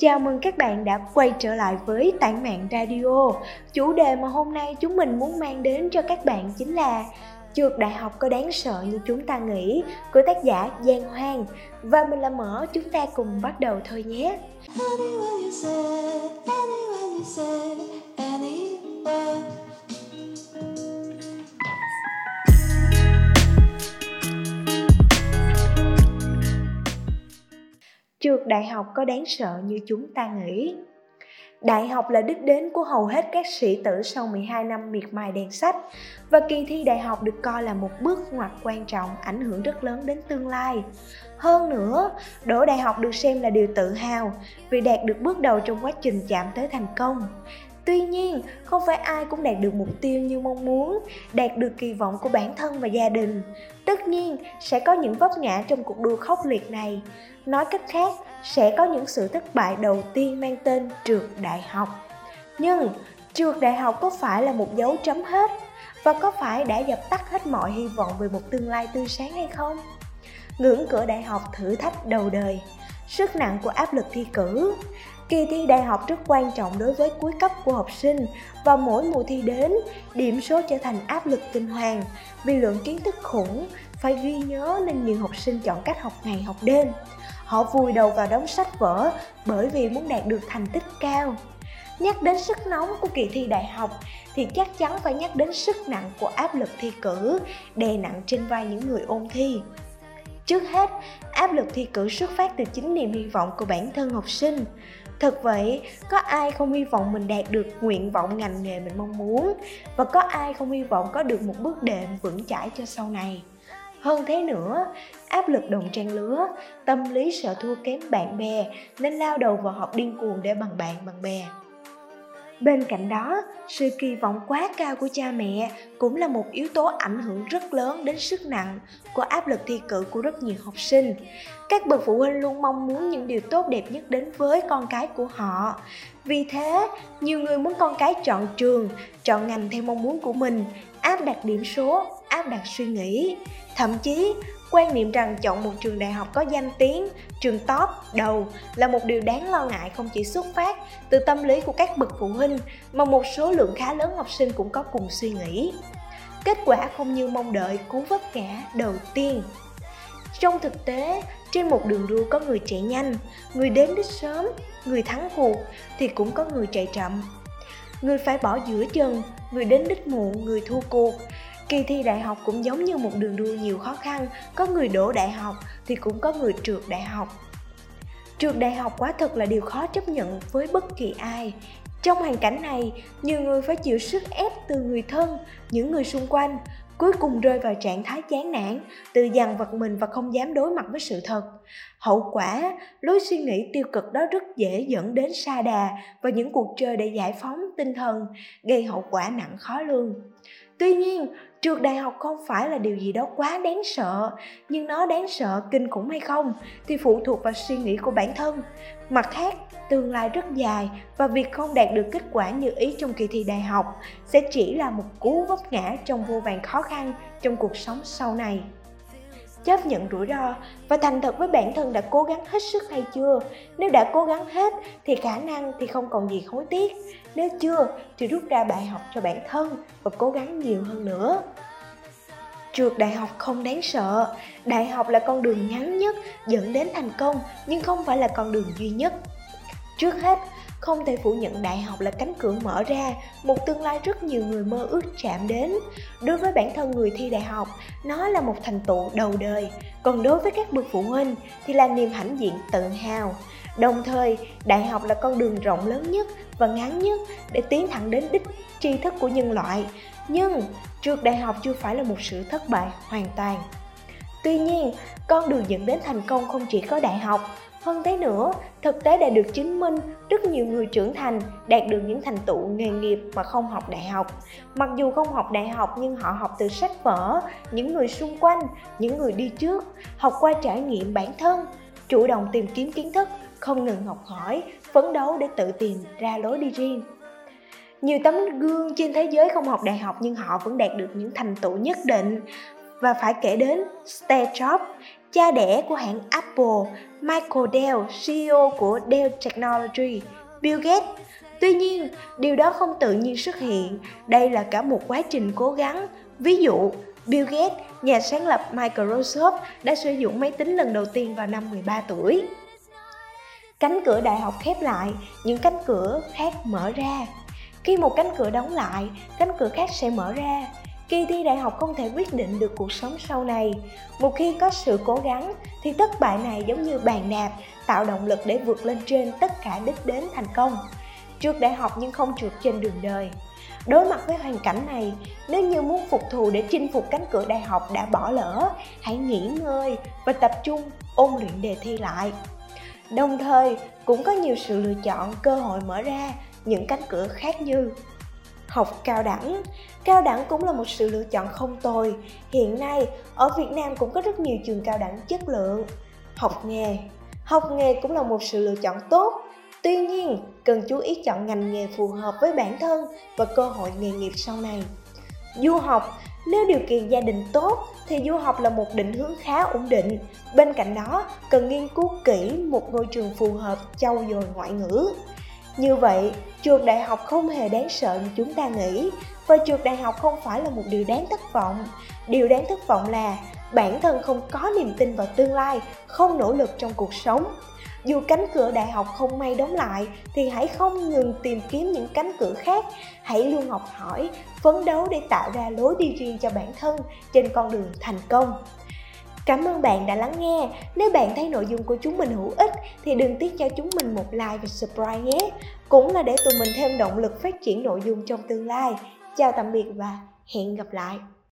Chào mừng các bạn đã quay trở lại với Tản Mạng Radio. Chủ đề mà hôm nay chúng mình muốn mang đến cho các bạn chính là Trượt đại học có đáng sợ như chúng ta nghĩ của tác giả Giang Hoang Và mình là Mở, chúng ta cùng bắt đầu thôi nhé Anywhere you say, anywhere you say, anywhere. Trượt đại học có đáng sợ như chúng ta nghĩ Đại học là đích đến của hầu hết các sĩ tử sau 12 năm miệt mài đèn sách và kỳ thi đại học được coi là một bước ngoặt quan trọng ảnh hưởng rất lớn đến tương lai. Hơn nữa, đỗ đại học được xem là điều tự hào vì đạt được bước đầu trong quá trình chạm tới thành công. Tuy nhiên, không phải ai cũng đạt được mục tiêu như mong muốn, đạt được kỳ vọng của bản thân và gia đình. Tất nhiên, sẽ có những vấp ngã trong cuộc đua khốc liệt này. Nói cách khác, sẽ có những sự thất bại đầu tiên mang tên trượt đại học. Nhưng, trượt đại học có phải là một dấu chấm hết? Và có phải đã dập tắt hết mọi hy vọng về một tương lai tươi sáng hay không? Ngưỡng cửa đại học thử thách đầu đời Sức nặng của áp lực thi cử Kỳ thi đại học rất quan trọng đối với cuối cấp của học sinh và mỗi mùa thi đến, điểm số trở thành áp lực kinh hoàng vì lượng kiến thức khủng phải ghi nhớ nên nhiều học sinh chọn cách học ngày học đêm. Họ vùi đầu vào đống sách vở bởi vì muốn đạt được thành tích cao. Nhắc đến sức nóng của kỳ thi đại học thì chắc chắn phải nhắc đến sức nặng của áp lực thi cử đè nặng trên vai những người ôn thi. Trước hết, áp lực thi cử xuất phát từ chính niềm hy vọng của bản thân học sinh. Thật vậy, có ai không hy vọng mình đạt được nguyện vọng ngành nghề mình mong muốn và có ai không hy vọng có được một bước đệm vững chãi cho sau này. Hơn thế nữa, áp lực đồng trang lứa, tâm lý sợ thua kém bạn bè nên lao đầu vào học điên cuồng để bằng bạn bằng bè. Bên cạnh đó, sự kỳ vọng quá cao của cha mẹ cũng là một yếu tố ảnh hưởng rất lớn đến sức nặng của áp lực thi cử của rất nhiều học sinh. Các bậc phụ huynh luôn mong muốn những điều tốt đẹp nhất đến với con cái của họ. Vì thế, nhiều người muốn con cái chọn trường, chọn ngành theo mong muốn của mình, áp đặt điểm số, áp đặt suy nghĩ. Thậm chí, quan niệm rằng chọn một trường đại học có danh tiếng trường top đầu là một điều đáng lo ngại không chỉ xuất phát từ tâm lý của các bậc phụ huynh mà một số lượng khá lớn học sinh cũng có cùng suy nghĩ. Kết quả không như mong đợi cú vấp ngã đầu tiên. Trong thực tế trên một đường đua có người chạy nhanh người đến đích sớm người thắng cuộc thì cũng có người chạy chậm. Người phải bỏ giữa chừng người đến đích muộn người thua cuộc. Kỳ thi đại học cũng giống như một đường đua nhiều khó khăn, có người đổ đại học thì cũng có người trượt đại học. Trượt đại học quá thật là điều khó chấp nhận với bất kỳ ai. Trong hoàn cảnh này, nhiều người phải chịu sức ép từ người thân, những người xung quanh, cuối cùng rơi vào trạng thái chán nản, tự dằn vật mình và không dám đối mặt với sự thật. Hậu quả, lối suy nghĩ tiêu cực đó rất dễ dẫn đến sa đà và những cuộc chơi để giải phóng tinh thần, gây hậu quả nặng khó lường. Tuy nhiên, trượt đại học không phải là điều gì đó quá đáng sợ, nhưng nó đáng sợ kinh khủng hay không thì phụ thuộc vào suy nghĩ của bản thân. Mặt khác, tương lai rất dài và việc không đạt được kết quả như ý trong kỳ thi đại học sẽ chỉ là một cú vấp ngã trong vô vàn khó khăn trong cuộc sống sau này chấp nhận rủi ro. Và thành thật với bản thân đã cố gắng hết sức hay chưa? Nếu đã cố gắng hết, thì khả năng thì không còn gì hối tiếc. Nếu chưa, thì rút ra bài học cho bản thân và cố gắng nhiều hơn nữa. Trượt đại học không đáng sợ. Đại học là con đường ngắn nhất dẫn đến thành công, nhưng không phải là con đường duy nhất. Trước hết không thể phủ nhận đại học là cánh cửa mở ra, một tương lai rất nhiều người mơ ước chạm đến. Đối với bản thân người thi đại học, nó là một thành tựu đầu đời. Còn đối với các bậc phụ huynh thì là niềm hãnh diện tự hào. Đồng thời, đại học là con đường rộng lớn nhất và ngắn nhất để tiến thẳng đến đích tri thức của nhân loại. Nhưng trượt đại học chưa phải là một sự thất bại hoàn toàn. Tuy nhiên, con đường dẫn đến thành công không chỉ có đại học hơn thế nữa, thực tế đã được chứng minh rất nhiều người trưởng thành đạt được những thành tựu nghề nghiệp mà không học đại học. Mặc dù không học đại học nhưng họ học từ sách vở, những người xung quanh, những người đi trước, học qua trải nghiệm bản thân, chủ động tìm kiếm kiến thức, không ngừng học hỏi, phấn đấu để tự tìm ra lối đi riêng. Nhiều tấm gương trên thế giới không học đại học nhưng họ vẫn đạt được những thành tựu nhất định và phải kể đến Steve Jobs, cha đẻ của hãng Apple, Michael Dell, CEO của Dell Technology, Bill Gates. Tuy nhiên, điều đó không tự nhiên xuất hiện, đây là cả một quá trình cố gắng. Ví dụ, Bill Gates, nhà sáng lập Microsoft, đã sử dụng máy tính lần đầu tiên vào năm 13 tuổi. Cánh cửa đại học khép lại, những cánh cửa khác mở ra. Khi một cánh cửa đóng lại, cánh cửa khác sẽ mở ra. Kỳ thi đại học không thể quyết định được cuộc sống sau này. Một khi có sự cố gắng thì thất bại này giống như bàn đạp, tạo động lực để vượt lên trên tất cả đích đến thành công. Trượt đại học nhưng không trượt trên đường đời. Đối mặt với hoàn cảnh này, nếu như muốn phục thù để chinh phục cánh cửa đại học đã bỏ lỡ, hãy nghỉ ngơi và tập trung ôn luyện đề thi lại. Đồng thời, cũng có nhiều sự lựa chọn, cơ hội mở ra những cánh cửa khác như học cao đẳng. Cao đẳng cũng là một sự lựa chọn không tồi. Hiện nay, ở việt nam cũng có rất nhiều trường cao đẳng chất lượng. Học nghề. Học nghề cũng là một sự lựa chọn tốt. Tuy nhiên, cần chú ý chọn ngành nghề phù hợp với bản thân và cơ hội nghề nghiệp sau này. Du học. Nếu điều kiện gia đình tốt, thì du học là một định hướng khá ổn định. Bên cạnh đó, cần nghiên cứu kỹ một ngôi trường phù hợp, trau dồi ngoại ngữ như vậy, trường đại học không hề đáng sợ như chúng ta nghĩ và trường đại học không phải là một điều đáng thất vọng. Điều đáng thất vọng là bản thân không có niềm tin vào tương lai, không nỗ lực trong cuộc sống. Dù cánh cửa đại học không may đóng lại thì hãy không ngừng tìm kiếm những cánh cửa khác. Hãy luôn học hỏi, phấn đấu để tạo ra lối đi riêng cho bản thân trên con đường thành công. Cảm ơn bạn đã lắng nghe. Nếu bạn thấy nội dung của chúng mình hữu ích, thì đừng tiếc cho chúng mình một like và subscribe nhé. Cũng là để tụi mình thêm động lực phát triển nội dung trong tương lai. Chào tạm biệt và hẹn gặp lại.